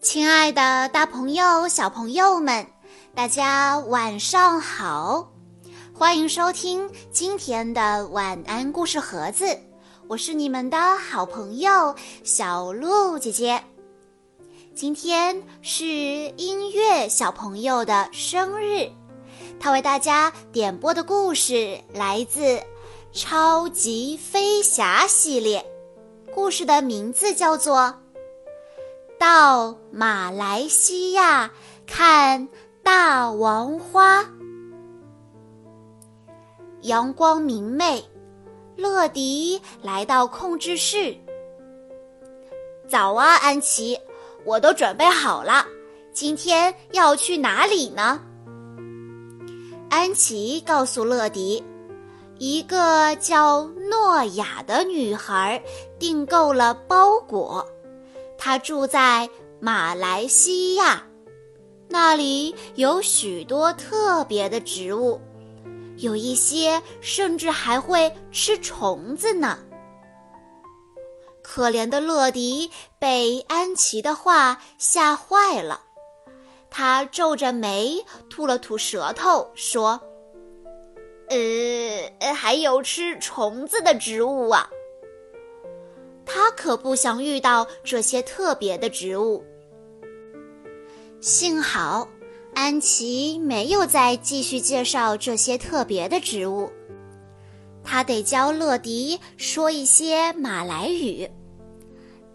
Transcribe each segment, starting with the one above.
亲爱的，大朋友、小朋友们，大家晚上好！欢迎收听今天的晚安故事盒子，我是你们的好朋友小鹿姐姐。今天是音乐小朋友的生日，他为大家点播的故事来自《超级飞侠》系列，故事的名字叫做。到马来西亚看大王花。阳光明媚，乐迪来到控制室。早啊，安琪，我都准备好了。今天要去哪里呢？安琪告诉乐迪，一个叫诺亚的女孩订购了包裹。他住在马来西亚，那里有许多特别的植物，有一些甚至还会吃虫子呢。可怜的乐迪被安琪的话吓坏了，他皱着眉，吐了吐舌头，说：“呃，还有吃虫子的植物啊。”他可不想遇到这些特别的植物。幸好，安琪没有再继续介绍这些特别的植物。他得教乐迪说一些马来语。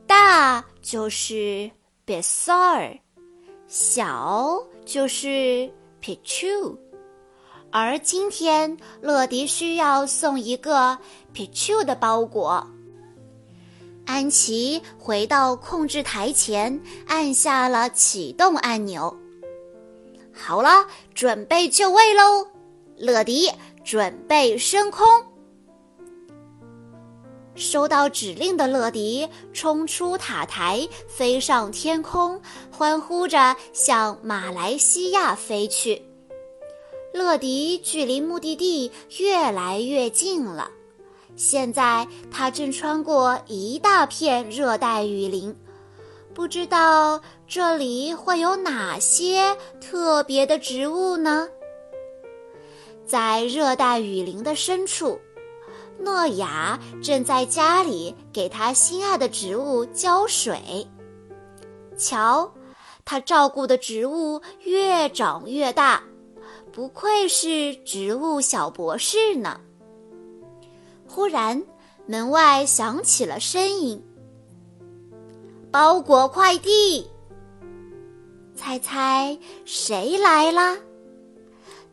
大就是 besar，小就是 pichu。而今天，乐迪需要送一个 pichu 的包裹。安琪回到控制台前，按下了启动按钮。好了，准备就位喽！乐迪，准备升空。收到指令的乐迪冲出塔台，飞上天空，欢呼着向马来西亚飞去。乐迪距离目的地越来越近了。现在他正穿过一大片热带雨林，不知道这里会有哪些特别的植物呢？在热带雨林的深处，诺亚正在家里给他心爱的植物浇水。瞧，他照顾的植物越长越大，不愧是植物小博士呢。忽然，门外响起了声音：“包裹快递。”猜猜谁来了？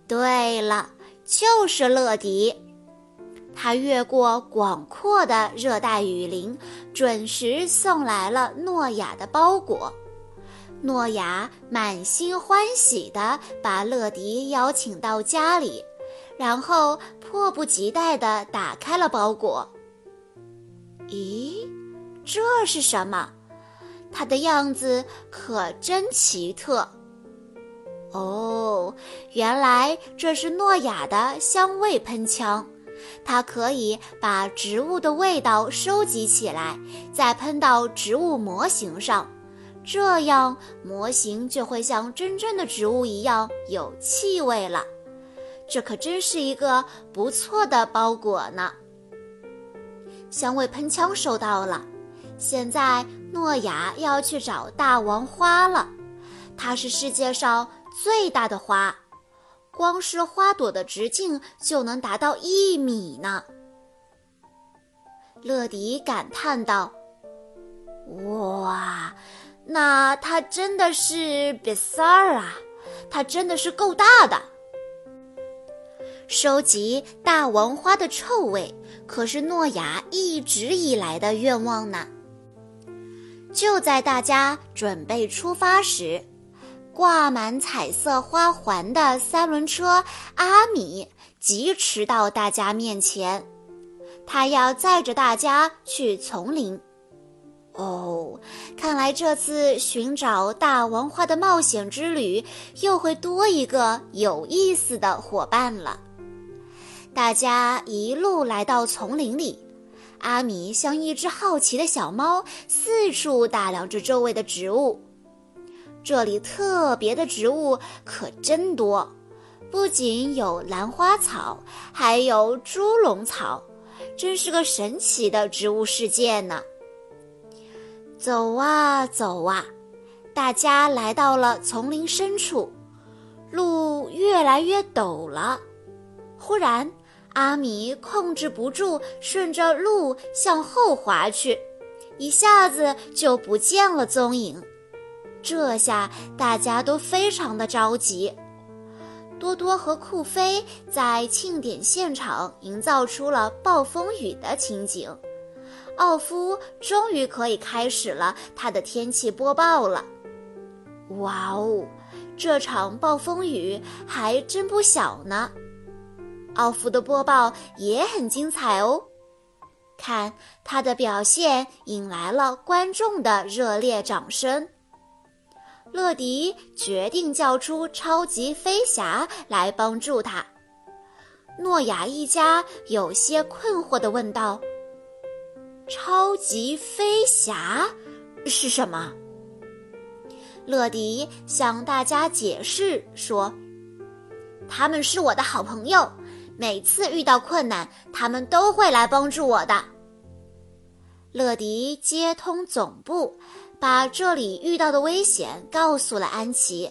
对了，就是乐迪。他越过广阔的热带雨林，准时送来了诺亚的包裹。诺亚满心欢喜地把乐迪邀请到家里。然后迫不及待地打开了包裹。咦，这是什么？它的样子可真奇特。哦，原来这是诺亚的香味喷枪，它可以把植物的味道收集起来，再喷到植物模型上，这样模型就会像真正的植物一样有气味了。这可真是一个不错的包裹呢。香味喷枪收到了，现在诺亚要去找大王花了。它是世界上最大的花，光是花朵的直径就能达到一米呢。乐迪感叹道：“哇，那它真的是 bizarre 啊！它真的是够大的。”收集大王花的臭味，可是诺亚一直以来的愿望呢。就在大家准备出发时，挂满彩色花环的三轮车阿米疾驰到大家面前，他要载着大家去丛林。哦，看来这次寻找大王花的冒险之旅又会多一个有意思的伙伴了。大家一路来到丛林里，阿米像一只好奇的小猫，四处打量着周围的植物。这里特别的植物可真多，不仅有兰花草，还有猪笼草，真是个神奇的植物世界呢。走啊走啊，大家来到了丛林深处，路越来越陡了。忽然，阿米控制不住，顺着路向后滑去，一下子就不见了踪影。这下大家都非常的着急。多多和酷飞在庆典现场营造出了暴风雨的情景。奥夫终于可以开始了他的天气播报了。哇哦，这场暴风雨还真不小呢！奥夫的播报也很精彩哦，看他的表现引来了观众的热烈掌声。乐迪决定叫出超级飞侠来帮助他。诺亚一家有些困惑地问道：“超级飞侠是什么？”乐迪向大家解释说：“他们是我的好朋友，每次遇到困难，他们都会来帮助我的。”乐迪接通总部。把这里遇到的危险告诉了安琪。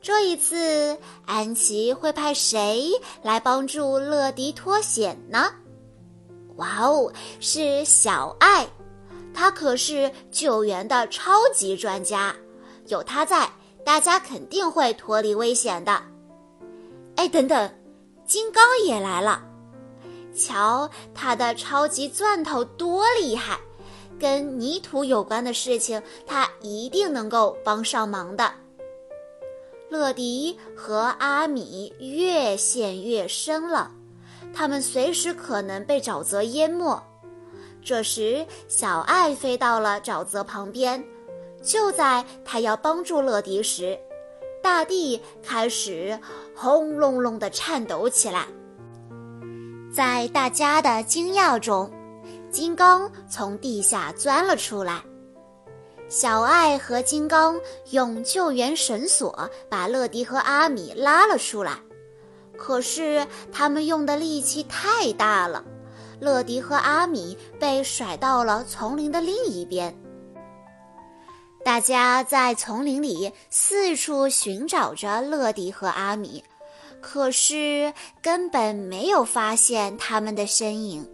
这一次，安琪会派谁来帮助乐迪脱险呢？哇哦，是小爱，他可是救援的超级专家，有他在，大家肯定会脱离危险的。哎，等等，金刚也来了，瞧他的超级钻头多厉害！跟泥土有关的事情，他一定能够帮上忙的。乐迪和阿米越陷越深了，他们随时可能被沼泽淹没。这时，小爱飞到了沼泽旁边，就在他要帮助乐迪时，大地开始轰隆隆地颤抖起来。在大家的惊讶中。金刚从地下钻了出来，小爱和金刚用救援绳索把乐迪和阿米拉了出来。可是他们用的力气太大了，乐迪和阿米被甩到了丛林的另一边。大家在丛林里四处寻找着乐迪和阿米，可是根本没有发现他们的身影。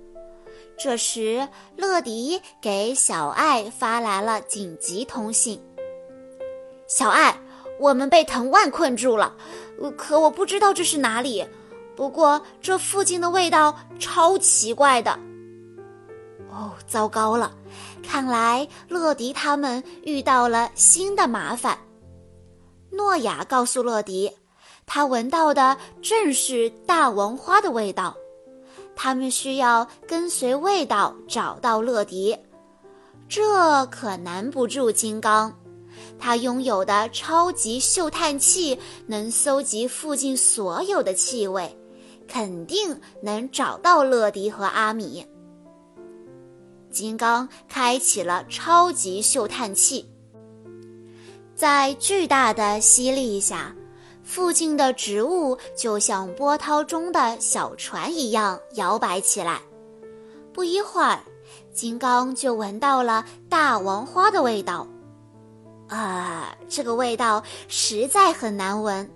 这时，乐迪给小爱发来了紧急通信：“小爱，我们被藤蔓困住了，可我不知道这是哪里。不过这附近的味道超奇怪的。”哦，糟糕了！看来乐迪他们遇到了新的麻烦。诺亚告诉乐迪，他闻到的正是大王花的味道。他们需要跟随味道找到乐迪，这可难不住金刚。他拥有的超级嗅探器能搜集附近所有的气味，肯定能找到乐迪和阿米。金刚开启了超级嗅探器，在巨大的吸力下。附近的植物就像波涛中的小船一样摇摆起来。不一会儿，金刚就闻到了大王花的味道。啊，这个味道实在很难闻。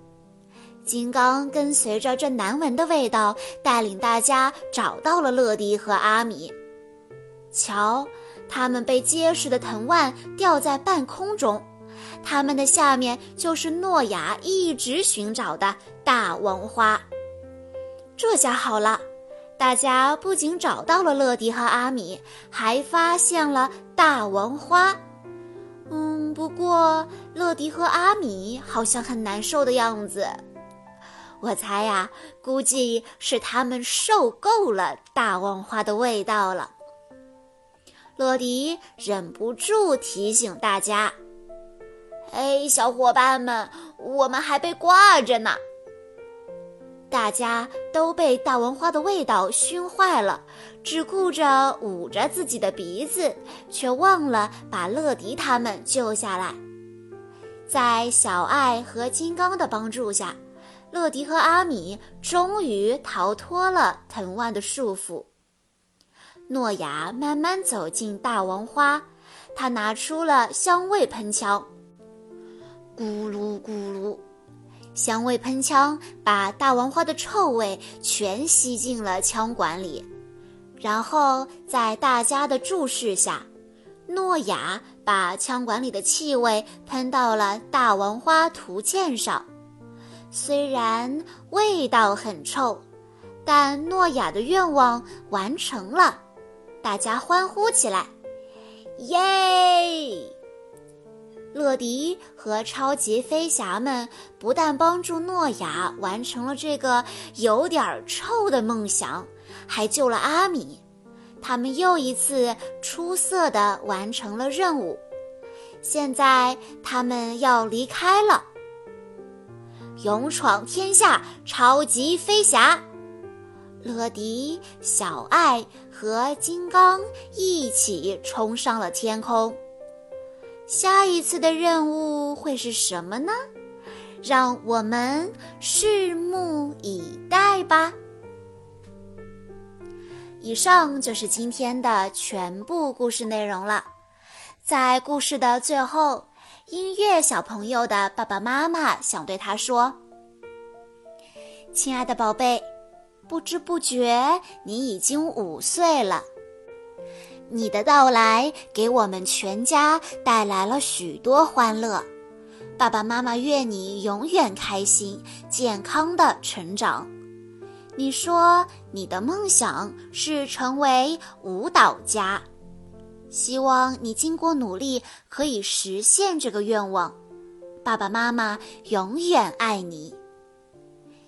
金刚跟随着这难闻的味道，带领大家找到了乐迪和阿米。瞧，他们被结实的藤蔓吊在半空中。它们的下面就是诺亚一直寻找的大王花。这下好了，大家不仅找到了乐迪和阿米，还发现了大王花。嗯，不过乐迪和阿米好像很难受的样子。我猜呀，估计是他们受够了大王花的味道了。乐迪忍不住提醒大家。哎，小伙伴们，我们还被挂着呢。大家都被大王花的味道熏坏了，只顾着捂着自己的鼻子，却忘了把乐迪他们救下来。在小爱和金刚的帮助下，乐迪和阿米终于逃脱了藤蔓的束缚。诺亚慢慢走进大王花，他拿出了香味喷枪，咕噜咕噜，香味喷枪把大王花的臭味全吸进了枪管里。然后在大家的注视下，诺亚把枪管里的气味喷到了大王花图鉴上。虽然味道很臭，但诺亚的愿望完成了。大家欢呼起来，耶！乐迪和超级飞侠们不但帮助诺亚完成了这个有点臭的梦想，还救了阿米。他们又一次出色的完成了任务。现在他们要离开了，勇闯天下，超级飞侠。乐迪、小爱和金刚一起冲上了天空。下一次的任务会是什么呢？让我们拭目以待吧。以上就是今天的全部故事内容了。在故事的最后，音乐小朋友的爸爸妈妈想对他说：“亲爱的宝贝。”不知不觉，你已经五岁了。你的到来给我们全家带来了许多欢乐。爸爸妈妈愿你永远开心、健康的成长。你说你的梦想是成为舞蹈家，希望你经过努力可以实现这个愿望。爸爸妈妈永远爱你。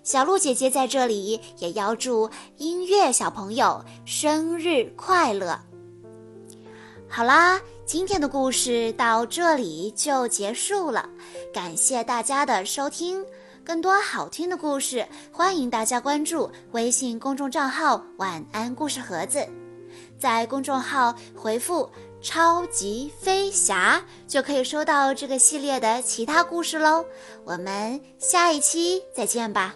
小鹿姐姐在这里也要祝音乐小朋友生日快乐。好啦，今天的故事到这里就结束了，感谢大家的收听。更多好听的故事，欢迎大家关注微信公众账号“晚安故事盒子”，在公众号回复“超级飞侠”就可以收到这个系列的其他故事喽。我们下一期再见吧。